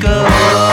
go.